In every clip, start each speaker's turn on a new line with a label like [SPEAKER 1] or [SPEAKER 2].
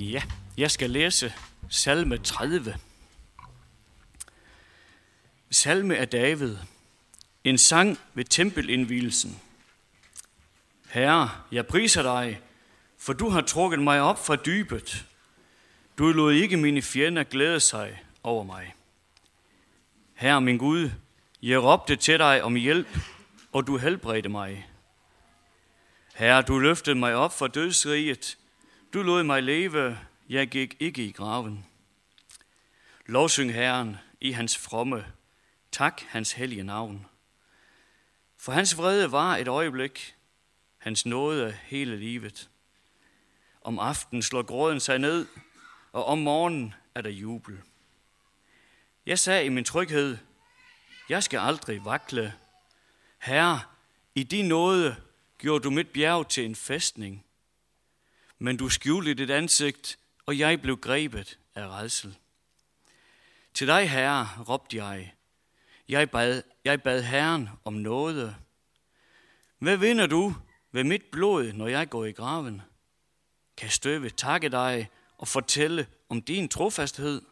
[SPEAKER 1] Ja, jeg skal læse salme 30. Salme af David. En sang ved tempelindvielsen. Herre, jeg priser dig, for du har trukket mig op fra dybet. Du lod ikke mine fjender glæde sig over mig. Herre min Gud, jeg råbte til dig om hjælp, og du helbredte mig. Herre, du løftede mig op fra dødsriget. Du lod mig leve, jeg gik ikke i graven. Lovsyng Herren i hans fromme. Tak hans hellige navn. For hans vrede var et øjeblik, hans nåde hele livet. Om aftenen slår gråden sig ned, og om morgenen er der jubel. Jeg sagde i min tryghed, jeg skal aldrig vakle. Herre, i din nåde gjorde du mit bjerg til en fæstning. Men du skjulte dit ansigt, og jeg blev grebet af redsel. Til dig, Herre, råbte jeg. Jeg bad, jeg bad Herren om noget. Hvad vinder du ved mit blod, når jeg går i graven? Kan støve takke dig og fortælle om din trofasthed?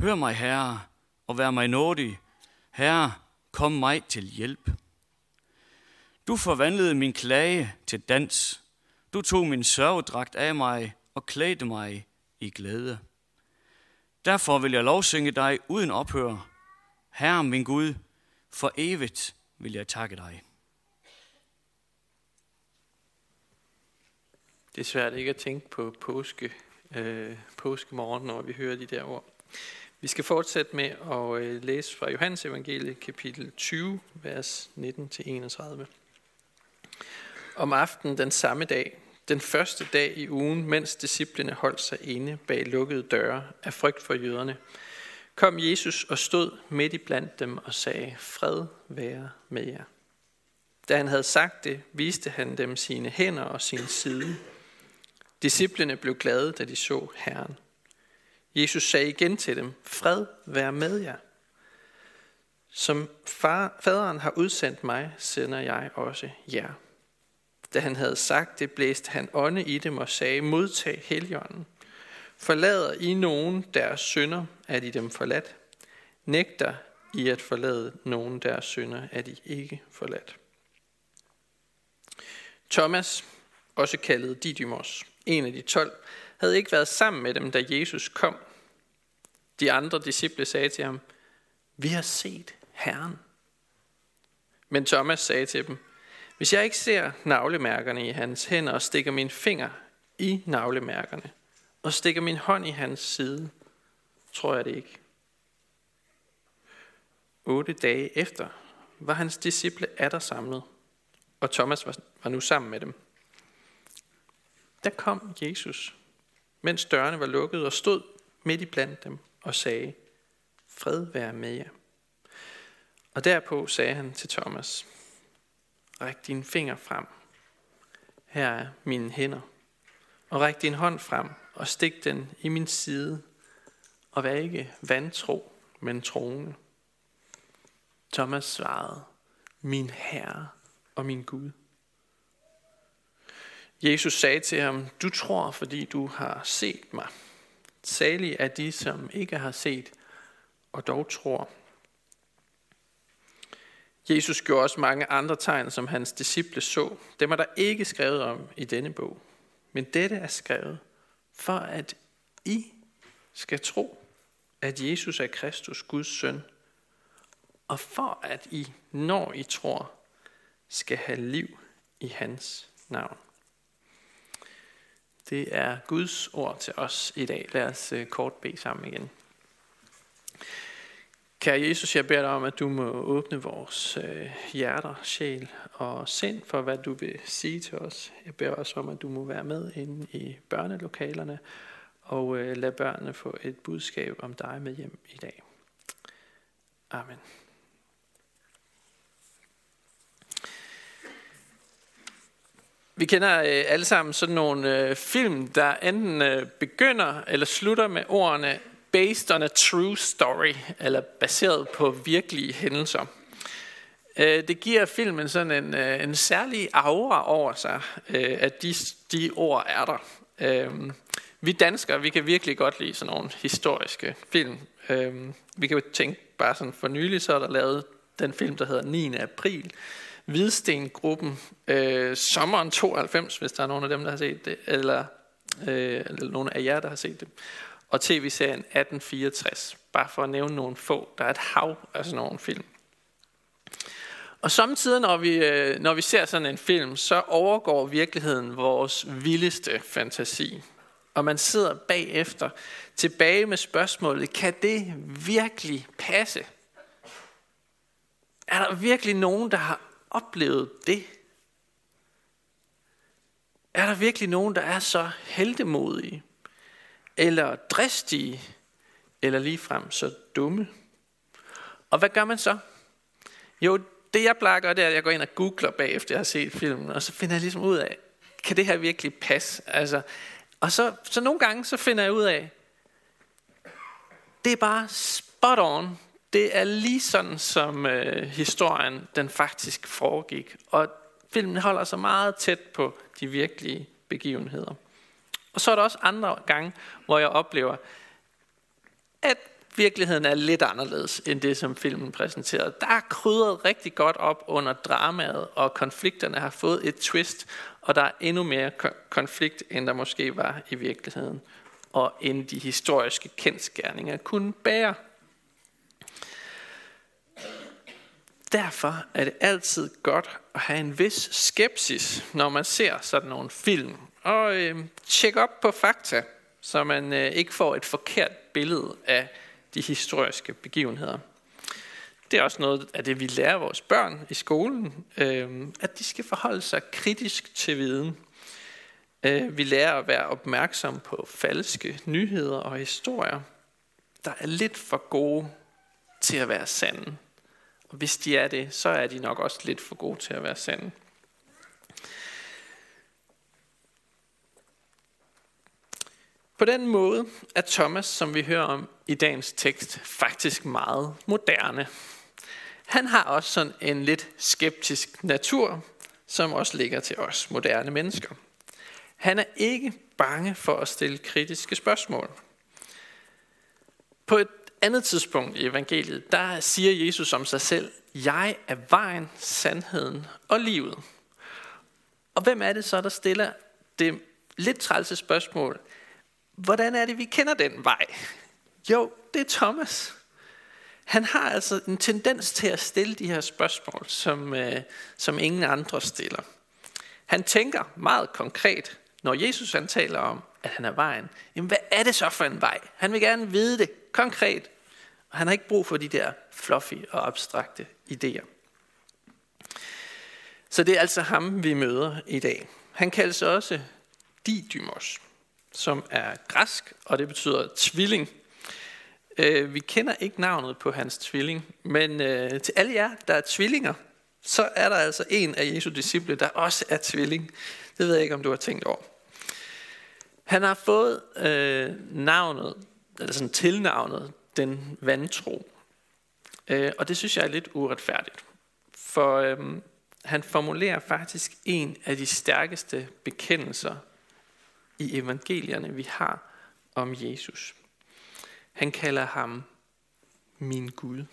[SPEAKER 1] Hør mig, Herre, og vær mig nådig. Herre, kom mig til hjælp. Du forvandlede min klage til dans. Du tog min sørgedragt af mig og klædte mig i glæde. Derfor vil jeg lovsynge dig uden ophør. Herre min Gud, for evigt vil jeg takke dig.
[SPEAKER 2] Det er svært ikke at tænke på påske, øh, påskemorgen, når vi hører de der ord. Vi skal fortsætte med at øh, læse fra Johannes evangelie kapitel 20, vers 19-31. Om aftenen den samme dag, den første dag i ugen, mens disciplene holdt sig inde bag lukkede døre af frygt for jøderne, kom Jesus og stod midt i blandt dem og sagde, fred være med jer. Da han havde sagt det, viste han dem sine hænder og sin side. Disciplene blev glade, da de så Herren. Jesus sagde igen til dem, fred være med jer. Som far, faderen har udsendt mig, sender jeg også jer. Da han havde sagt det, blæste han ånde i dem og sagde, modtag heligånden. Forlader I nogen deres synder, er de dem forladt. Nægter I at forlade nogen deres synder, er de ikke forladt. Thomas, også kaldet Didymos, en af de tolv, havde ikke været sammen med dem, da Jesus kom. De andre disciple sagde til ham, vi har set Herren. Men Thomas sagde til dem, hvis jeg ikke ser navlemærkerne i hans hænder og stikker min finger i navlemærkerne og stikker min hånd i hans side, tror jeg det ikke. Otte dage efter var hans disciple atter samlet, og Thomas var nu sammen med dem. Der kom Jesus, mens dørene var lukket og stod midt i blandt dem og sagde, fred være med jer. Og derpå sagde han til Thomas, ræk din finger frem. Her er mine hænder. Og ræk din hånd frem og stik den i min side. Og vær ikke vantro, men troende. Thomas svarede, min Herre og min Gud. Jesus sagde til ham, du tror, fordi du har set mig. Særlig er de, som ikke har set, og dog tror. Jesus gjorde også mange andre tegn, som hans disciple så. Dem er der ikke skrevet om i denne bog. Men dette er skrevet, for at I skal tro, at Jesus er Kristus, Guds søn, og for at I, når I tror, skal have liv i hans navn. Det er Guds ord til os i dag. Lad os øh, kort bede sammen igen. Kære Jesus, jeg beder dig om, at du må åbne vores øh, hjerter, sjæl og sind for, hvad du vil sige til os. Jeg beder også om, at du må være med inde i børnelokalerne og øh, lad børnene få et budskab om dig med hjem i dag. Amen. Vi kender øh, alle sammen sådan nogle øh, film, der enten øh, begynder eller slutter med ordene based on a true story, eller baseret på virkelige hændelser. Øh, det giver filmen sådan en, øh, en særlig aura over sig, øh, at de, de ord er der. Vi danskere, vi kan virkelig godt lide sådan nogle historiske film. Vi kan jo tænke bare sådan for nylig, så er der lavet den film, der hedder 9. april. Hvidstengruppen, øh, sommeren 92, hvis der er nogen af dem, der har set det, eller, øh, eller nogen af jer, der har set det. Og tv-serien 1864, bare for at nævne nogle få. Der er et hav af sådan nogle film. Og samtidig, når vi, øh, når vi ser sådan en film, så overgår virkeligheden vores vildeste fantasi. Og man sidder bagefter tilbage med spørgsmålet, kan det virkelig passe? Er der virkelig nogen, der har oplevet det? Er der virkelig nogen, der er så heldemodige, eller dristige, eller ligefrem så dumme? Og hvad gør man så? Jo, det jeg plejer at gøre, det er, at jeg går ind og googler bagefter, jeg har set filmen, og så finder jeg ligesom ud af, kan det her virkelig passe? Altså, og så, så nogle gange, så finder jeg ud af, det er bare spot on. Det er lige sådan, som øh, historien den faktisk foregik. Og filmen holder sig meget tæt på de virkelige begivenheder. Og så er der også andre gange, hvor jeg oplever, at virkeligheden er lidt anderledes end det, som filmen præsenterede. Der er krydret rigtig godt op under dramaet, og konflikterne har fået et twist, og der er endnu mere konflikt, end der måske var i virkeligheden, og end de historiske kendskærninger kunne bære. Derfor er det altid godt at have en vis skepsis, når man ser sådan nogle film, og øh, tjekke op på fakta, så man øh, ikke får et forkert billede af de historiske begivenheder. Det er også noget af det, vi lærer vores børn i skolen, øh, at de skal forholde sig kritisk til viden. Øh, vi lærer at være opmærksom på falske nyheder og historier, der er lidt for gode til at være sande. Og hvis de er det, så er de nok også lidt for gode til at være sande. På den måde er Thomas, som vi hører om i dagens tekst, faktisk meget moderne. Han har også sådan en lidt skeptisk natur, som også ligger til os moderne mennesker. Han er ikke bange for at stille kritiske spørgsmål. På et andet tidspunkt i evangeliet, der siger Jesus om sig selv, jeg er vejen, sandheden og livet. Og hvem er det så, der stiller det lidt trælse spørgsmål, hvordan er det, vi kender den vej? Jo, det er Thomas. Han har altså en tendens til at stille de her spørgsmål, som, øh, som ingen andre stiller. Han tænker meget konkret, når Jesus han taler om, at han er vejen. Jamen, hvad er det så for en vej? Han vil gerne vide det konkret. Og han har ikke brug for de der fluffy og abstrakte idéer. Så det er altså ham, vi møder i dag. Han kaldes også Didymos som er græsk, og det betyder tvilling. Øh, vi kender ikke navnet på hans tvilling, men øh, til alle jer, der er tvillinger, så er der altså en af Jesu disciple, der også er tvilling. Det ved jeg ikke, om du har tænkt over. Han har fået øh, navnet, eller sådan tilnavnet, den vantro. Øh, og det synes jeg er lidt uretfærdigt. For øh, han formulerer faktisk en af de stærkeste bekendelser i evangelierne, vi har om Jesus. Han kalder ham min Gud.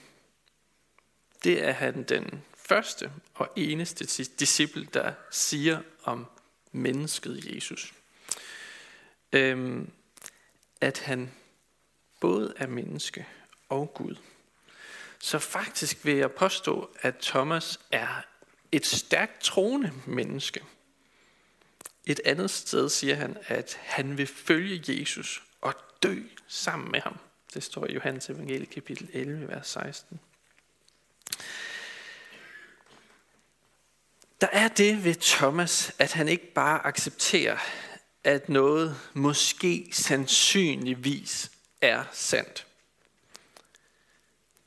[SPEAKER 2] Det er han den første og eneste disciple, der siger om mennesket Jesus. Øhm, at han både er menneske og Gud. Så faktisk vil jeg påstå, at Thomas er et stærkt troende menneske – et andet sted siger han, at han vil følge Jesus og dø sammen med ham. Det står i Johannes evangelie kapitel 11, vers 16. Der er det ved Thomas, at han ikke bare accepterer, at noget måske sandsynligvis er sandt.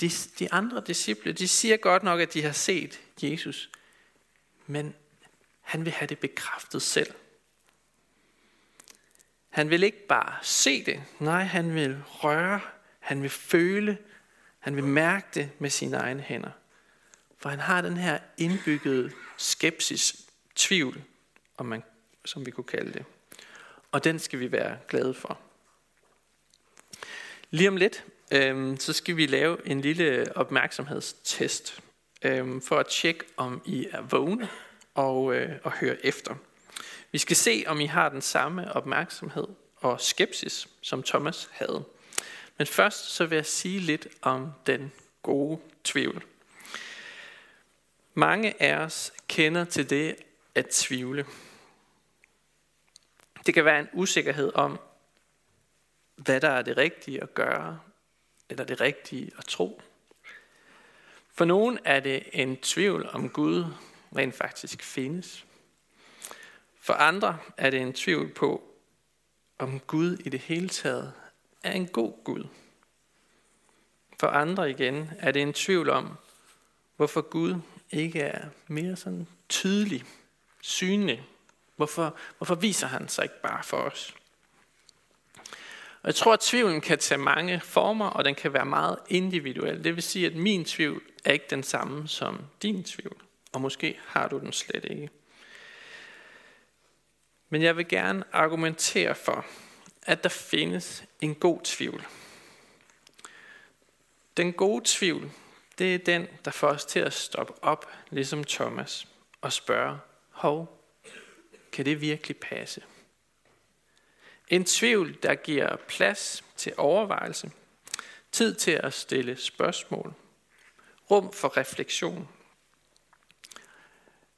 [SPEAKER 2] De, de andre disciple, de siger godt nok, at de har set Jesus, men han vil have det bekræftet selv. Han vil ikke bare se det, nej, han vil røre, han vil føle, han vil mærke det med sine egne hænder. For han har den her indbyggede skepsis, tvivl, om man, som vi kunne kalde det. og den skal vi være glade for. Lige om lidt, øh, så skal vi lave en lille opmærksomhedstest, øh, for at tjekke, om I er vågne og, øh, og høre efter. Vi skal se, om I har den samme opmærksomhed og skepsis, som Thomas havde. Men først så vil jeg sige lidt om den gode tvivl. Mange af os kender til det at tvivle. Det kan være en usikkerhed om, hvad der er det rigtige at gøre, eller det rigtige at tro. For nogen er det en tvivl om Gud rent faktisk findes. For andre er det en tvivl på, om Gud i det hele taget er en god Gud. For andre igen er det en tvivl om, hvorfor Gud ikke er mere sådan tydelig, synlig. Hvorfor, hvorfor viser han sig ikke bare for os? Og jeg tror, at tvivlen kan tage mange former, og den kan være meget individuel. Det vil sige, at min tvivl er ikke den samme som din tvivl. Og måske har du den slet ikke. Men jeg vil gerne argumentere for, at der findes en god tvivl. Den gode tvivl, det er den, der får os til at stoppe op, ligesom Thomas, og spørge, hov, kan det virkelig passe? En tvivl, der giver plads til overvejelse, tid til at stille spørgsmål, rum for refleksion.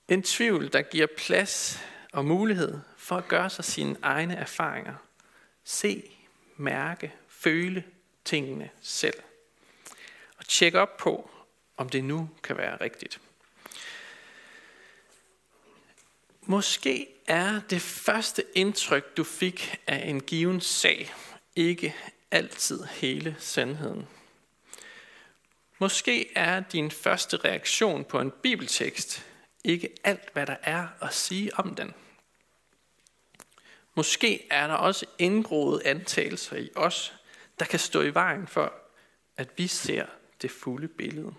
[SPEAKER 2] En tvivl, der giver plads og mulighed for at gøre sig sine egne erfaringer. Se, mærke, føle tingene selv. Og tjekke op på, om det nu kan være rigtigt. Måske er det første indtryk, du fik af en given sag, ikke altid hele sandheden. Måske er din første reaktion på en bibeltekst ikke alt, hvad der er at sige om den. Måske er der også indgroede antagelser i os, der kan stå i vejen for, at vi ser det fulde billede.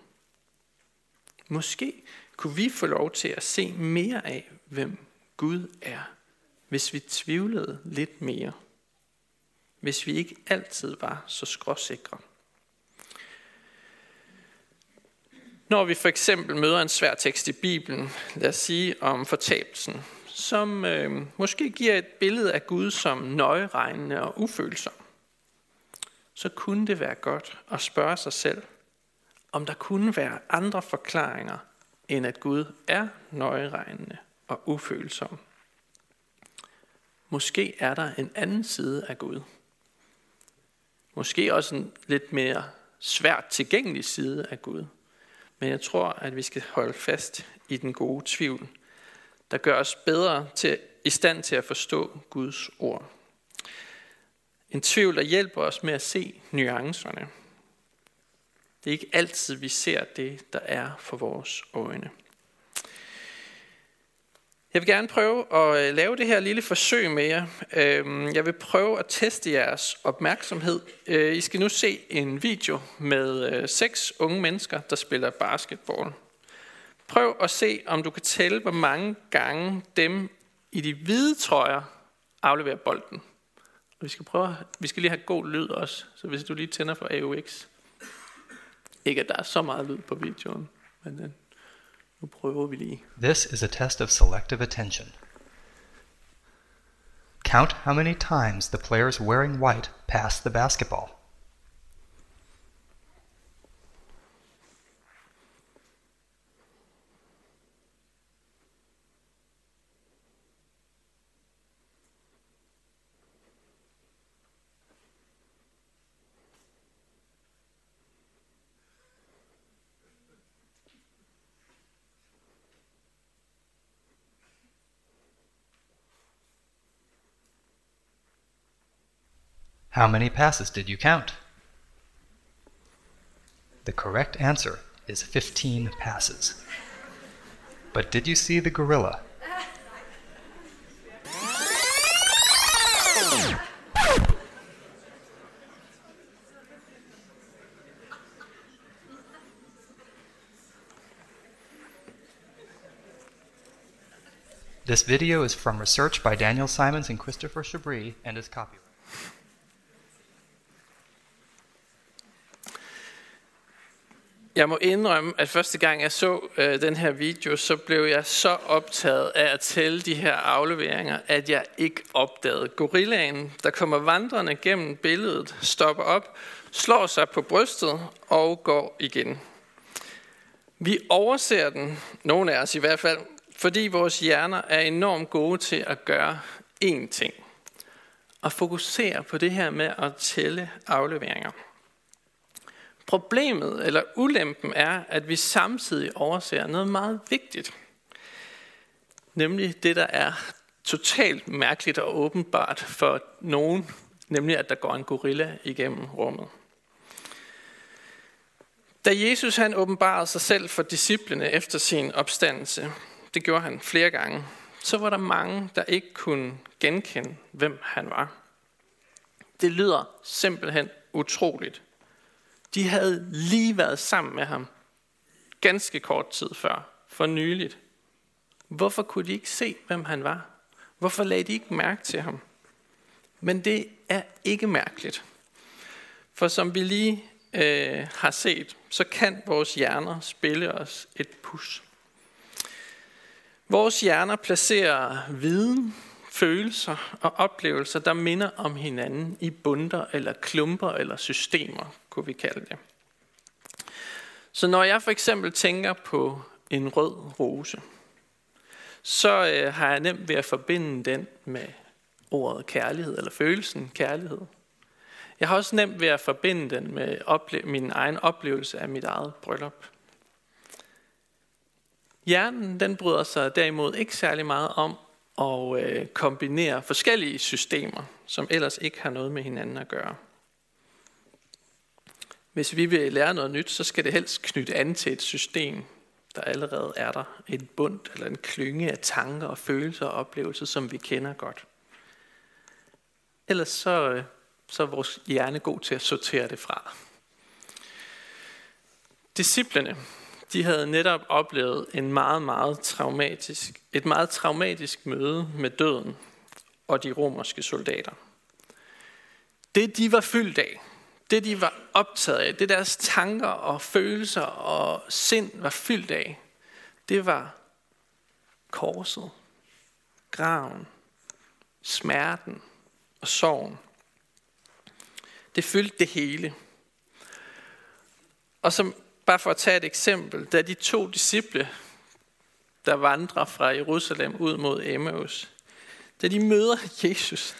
[SPEAKER 2] Måske kunne vi få lov til at se mere af, hvem Gud er, hvis vi tvivlede lidt mere. Hvis vi ikke altid var så skråsikre. Når vi for eksempel møder en svær tekst i Bibelen, lad os sige om fortabelsen, som øh, måske giver et billede af Gud som nøjeregnende og ufølsom, så kunne det være godt at spørge sig selv, om der kunne være andre forklaringer, end at Gud er nøjeregnende og ufølsom. Måske er der en anden side af Gud. Måske også en lidt mere svært tilgængelig side af Gud. Men jeg tror, at vi skal holde fast i den gode tvivl, der gør os bedre til, i stand til at forstå Guds ord. En tvivl, der hjælper os med at se nuancerne. Det er ikke altid, vi ser det, der er for vores øjne. Jeg vil gerne prøve at øh, lave det her lille forsøg med jer. Øhm, jeg vil prøve at teste jeres opmærksomhed. Øh, I skal nu se en video med øh, seks unge mennesker, der spiller basketball. Prøv at se, om du kan tælle, hvor mange gange dem i de hvide trøjer afleverer bolden. Og vi skal prøve, vi skal lige have god lyd også, så hvis du lige tænder for AUX. Ikke at der er så meget lyd på videoen, men øh, nu prøver vi lige.
[SPEAKER 3] This is a test of selective attention. Count how many times the players wearing white pass the basketball. How many passes did you count? The correct answer is 15 passes. But did you see the gorilla? This video is from research by Daniel Simons and Christopher Chabris and is copyright.
[SPEAKER 2] Jeg må indrømme, at første gang jeg så øh, den her video, så blev jeg så optaget af at tælle de her afleveringer, at jeg ikke opdagede gorillaen, der kommer vandrende gennem billedet, stopper op, slår sig på brystet og går igen. Vi overser den, nogle af os i hvert fald, fordi vores hjerner er enormt gode til at gøre én ting. Og fokusere på det her med at tælle afleveringer. Problemet eller ulempen er, at vi samtidig overser noget meget vigtigt. Nemlig det, der er totalt mærkeligt og åbenbart for nogen, nemlig at der går en gorilla igennem rummet. Da Jesus han åbenbarede sig selv for disciplene efter sin opstandelse, det gjorde han flere gange, så var der mange, der ikke kunne genkende, hvem han var. Det lyder simpelthen utroligt. De havde lige været sammen med ham ganske kort tid før, for nyligt. Hvorfor kunne de ikke se, hvem han var? Hvorfor lagde de ikke mærke til ham? Men det er ikke mærkeligt. For som vi lige øh, har set, så kan vores hjerner spille os et pus. Vores hjerner placerer viden, følelser og oplevelser, der minder om hinanden i bunder eller klumper eller systemer, kunne vi kalde det. Så når jeg for eksempel tænker på en rød rose, så øh, har jeg nemt ved at forbinde den med ordet kærlighed, eller følelsen kærlighed. Jeg har også nemt ved at forbinde den med ople- min egen oplevelse af mit eget bryllup. Hjernen den bryder sig derimod ikke særlig meget om at øh, kombinere forskellige systemer, som ellers ikke har noget med hinanden at gøre. Hvis vi vil lære noget nyt, så skal det helst knytte an til et system, der allerede er der. Et bund eller en klynge af tanker og følelser og oplevelser, som vi kender godt. Ellers så, øh, så er vores hjerne god til at sortere det fra. Disciplerne, de havde netop oplevet en meget, meget traumatisk, et meget traumatisk møde med døden og de romerske soldater. Det de var fyldt af, det de var optaget af, det deres tanker og følelser og sind var fyldt af, det var korset, graven, smerten og sorgen. Det fyldte det hele. Og som Bare for at tage et eksempel, da de to disciple, der vandrer fra Jerusalem ud mod Emmaus, da de møder Jesus,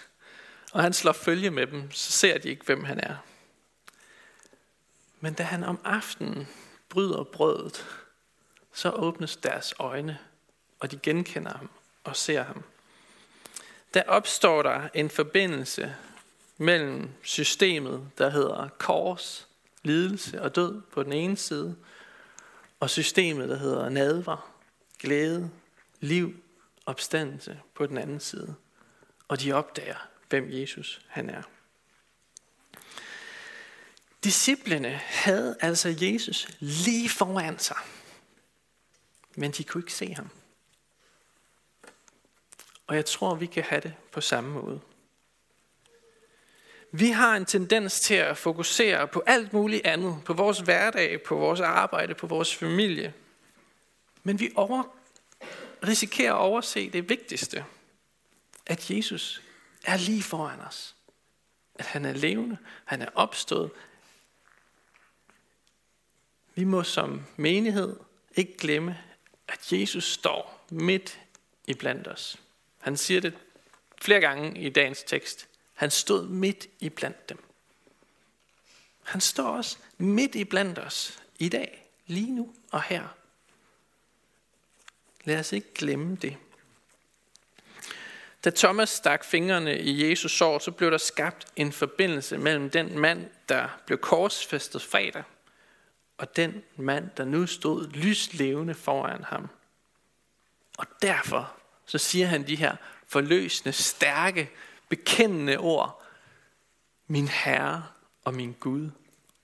[SPEAKER 2] og han slår følge med dem, så ser de ikke, hvem han er. Men da han om aftenen bryder brødet, så åbnes deres øjne, og de genkender ham og ser ham. Der opstår der en forbindelse mellem systemet, der hedder kors, lidelse og død på den ene side, og systemet, der hedder nadver, glæde, liv, opstandelse på den anden side. Og de opdager, hvem Jesus han er. Disciplene havde altså Jesus lige foran sig, men de kunne ikke se ham. Og jeg tror, vi kan have det på samme måde. Vi har en tendens til at fokusere på alt muligt andet, på vores hverdag, på vores arbejde, på vores familie. Men vi over, risikerer at overse det vigtigste, at Jesus er lige foran os. At han er levende, han er opstået. Vi må som menighed ikke glemme, at Jesus står midt i blandt os. Han siger det flere gange i dagens tekst. Han stod midt i blandt dem. Han står også midt i blandt os i dag, lige nu og her. Lad os ikke glemme det. Da Thomas stak fingrene i Jesus sår, så blev der skabt en forbindelse mellem den mand, der blev korsfæstet fredag, og den mand, der nu stod lyslevende foran ham. Og derfor så siger han de her forløsende, stærke bekendende ord, min Herre og min Gud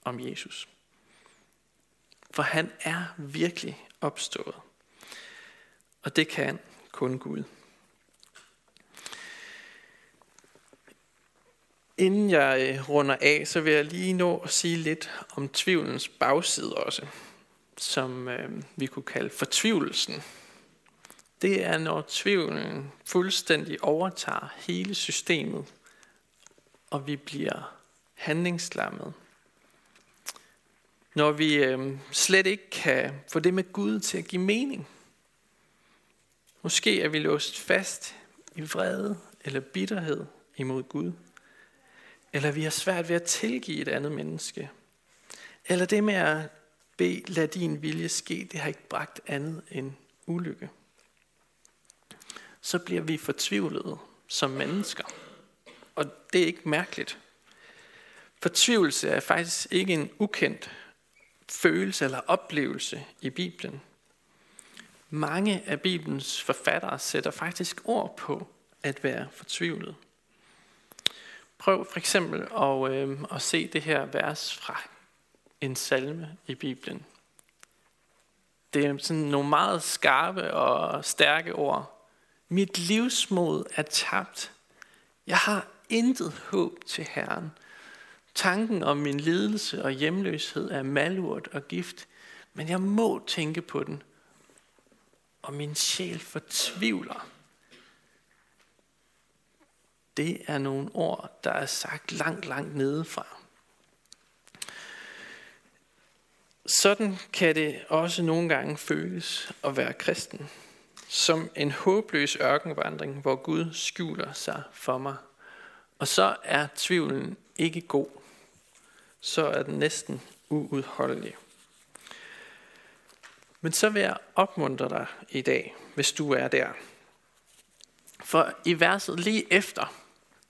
[SPEAKER 2] om Jesus. For han er virkelig opstået. Og det kan kun Gud. Inden jeg øh, runder af, så vil jeg lige nå at sige lidt om tvivlens bagside også, som øh, vi kunne kalde fortvivlelsen. Det er, når tvivlen fuldstændig overtager hele systemet, og vi bliver handlingslammet. Når vi øh, slet ikke kan få det med Gud til at give mening. Måske er vi låst fast i vrede eller bitterhed imod Gud. Eller vi har svært ved at tilgive et andet menneske. Eller det med at bede, lad din vilje ske, det har ikke bragt andet end ulykke. Så bliver vi fortvivlede som mennesker. Og det er ikke mærkeligt. Fortvivlelse er faktisk ikke en ukendt følelse eller oplevelse i Bibelen. Mange af Bibelens forfattere sætter faktisk ord på at være fortvivlet. Prøv for eksempel at, øh, at se det her vers fra en salme i Bibelen. Det er sådan nogle meget skarpe og stærke ord. Mit livsmod er tabt. Jeg har intet håb til Herren. Tanken om min lidelse og hjemløshed er malurt og gift, men jeg må tænke på den, og min sjæl fortvivler. Det er nogle ord, der er sagt langt, langt nedefra. Sådan kan det også nogle gange føles at være kristen. Som en håbløs ørkenvandring, hvor Gud skjuler sig for mig. Og så er tvivlen ikke god. Så er den næsten uudholdelig. Men så vil jeg opmuntre dig i dag, hvis du er der. For i verset lige efter,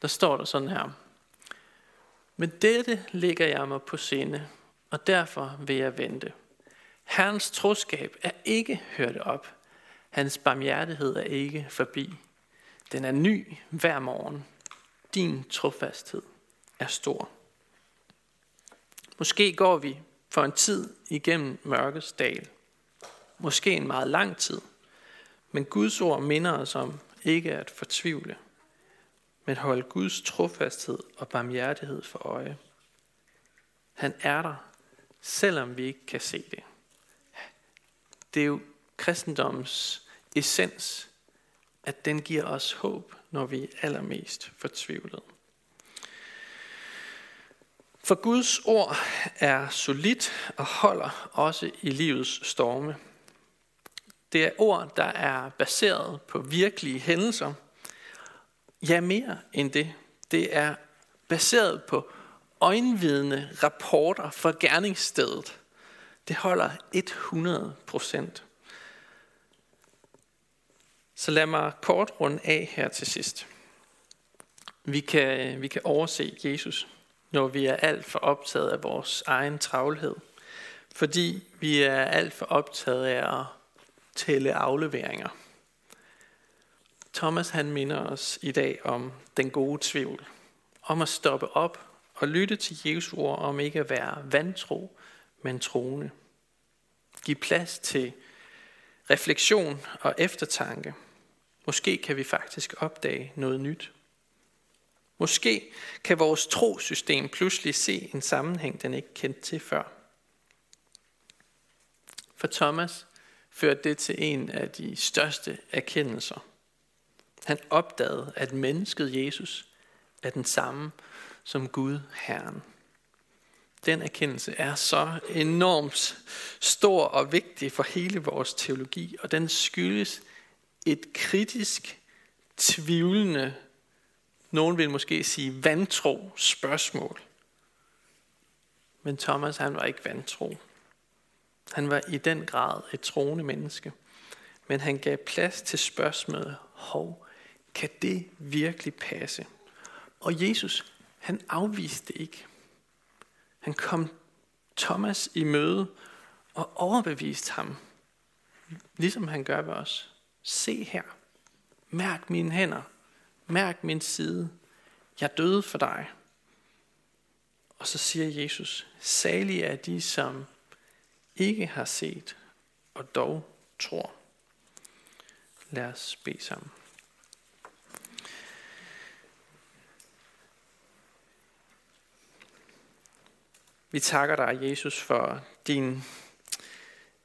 [SPEAKER 2] der står der sådan her. Men dette ligger jeg mig på sinde, og derfor vil jeg vente. Herrens troskab er ikke hørt op. Hans barmhjertighed er ikke forbi. Den er ny hver morgen. Din trofasthed er stor. Måske går vi for en tid igennem mørkets dal. Måske en meget lang tid. Men Guds ord minder os om ikke at fortvivle – men hold Guds trofasthed og barmhjertighed for øje. Han er der, selvom vi ikke kan se det. Det er jo kristendommens essens, at den giver os håb, når vi er allermest fortvivlet. For Guds ord er solidt og holder også i livets storme. Det er ord, der er baseret på virkelige hændelser – Ja, mere end det. Det er baseret på øjenvidende rapporter fra gerningsstedet. Det holder 100 procent. Så lad mig kort runde af her til sidst. Vi kan, vi kan overse Jesus, når vi er alt for optaget af vores egen travlhed. Fordi vi er alt for optaget af at tælle afleveringer. Thomas han minder os i dag om den gode tvivl. Om at stoppe op og lytte til Jesu ord om ikke at være vantro, men troende. Giv plads til refleksion og eftertanke. Måske kan vi faktisk opdage noget nyt. Måske kan vores trosystem pludselig se en sammenhæng, den ikke kendte til før. For Thomas førte det til en af de største erkendelser. Han opdagede, at mennesket Jesus er den samme som Gud Herren. Den erkendelse er så enormt stor og vigtig for hele vores teologi, og den skyldes et kritisk, tvivlende, nogen vil måske sige vantro spørgsmål. Men Thomas han var ikke vantro. Han var i den grad et troende menneske. Men han gav plads til spørgsmålet, hov, kan det virkelig passe? Og Jesus, han afviste ikke. Han kom Thomas i møde og overbeviste ham, ligesom han gør ved os. Se her, mærk mine hænder, mærk min side, jeg døde for dig. Og så siger Jesus, salige er de, som ikke har set og dog tror. Lad os bede sammen. Vi takker dig, Jesus, for din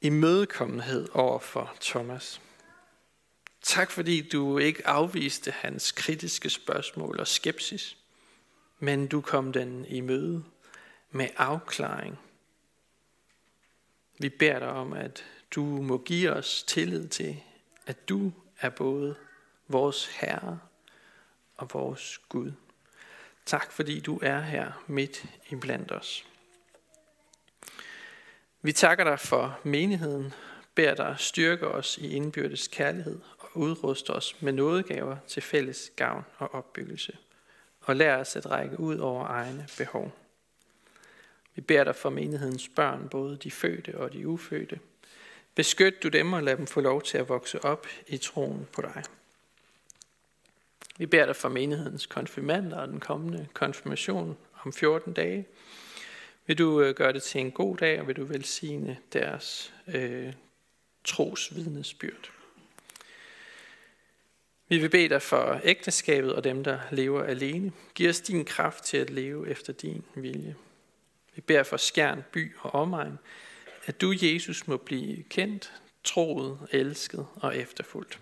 [SPEAKER 2] imødekommenhed over for Thomas. Tak fordi du ikke afviste hans kritiske spørgsmål og skepsis, men du kom den i møde med afklaring. Vi beder dig om, at du må give os tillid til, at du er både vores Herre og vores Gud. Tak fordi du er her midt i blandt os. Vi takker dig for menigheden, beder dig styrke os i indbyrdes kærlighed og udruste os med nådegaver til fælles gavn og opbyggelse. Og lær os at række ud over egne behov. Vi beder dig for menighedens børn, både de fødte og de ufødte. Beskyt du dem og lad dem få lov til at vokse op i troen på dig. Vi beder dig for menighedens konfirmander og den kommende konfirmation om 14 dage. Vil du øh, gøre det til en god dag, og vil du velsigne deres øh, trosvidnesbyrd. Vi vil bede dig for ægteskabet og dem, der lever alene. Giv os din kraft til at leve efter din vilje. Vi beder for Skjern, by og omegn, at du, Jesus, må blive kendt, troet, elsket og efterfuldt.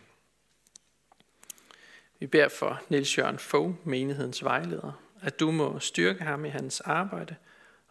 [SPEAKER 2] Vi beder for Niels Jørgen Fogh, menighedens vejleder, at du må styrke ham i hans arbejde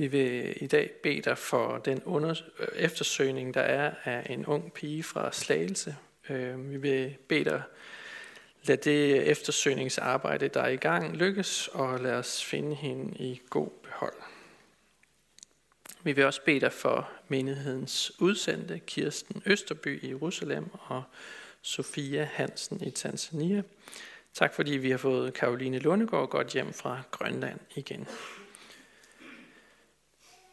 [SPEAKER 2] Vi vil i dag bede dig for den under, øh, eftersøgning, der er af en ung pige fra Slagelse. Øh, vi vil bede dig, lad det eftersøgningsarbejde, der er i gang, lykkes, og lad os finde hende i god behold. Vi vil også bede dig for menighedens udsendte, Kirsten Østerby i Jerusalem og Sofia Hansen i Tanzania. Tak fordi vi har fået Karoline Lundegård godt hjem fra Grønland igen.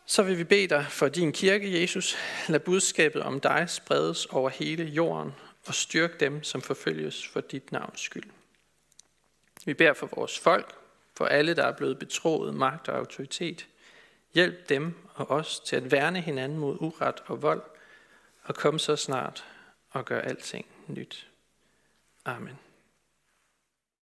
[SPEAKER 2] Så vil vi bede dig for din kirke, Jesus. Lad budskabet om dig spredes over hele jorden og styrk dem, som forfølges for dit navns skyld. Vi beder for vores folk, for alle, der er blevet betroet magt og autoritet. Hjælp dem og os til at værne hinanden mod uret og vold, og kom så snart og gør alting nyt. Amen.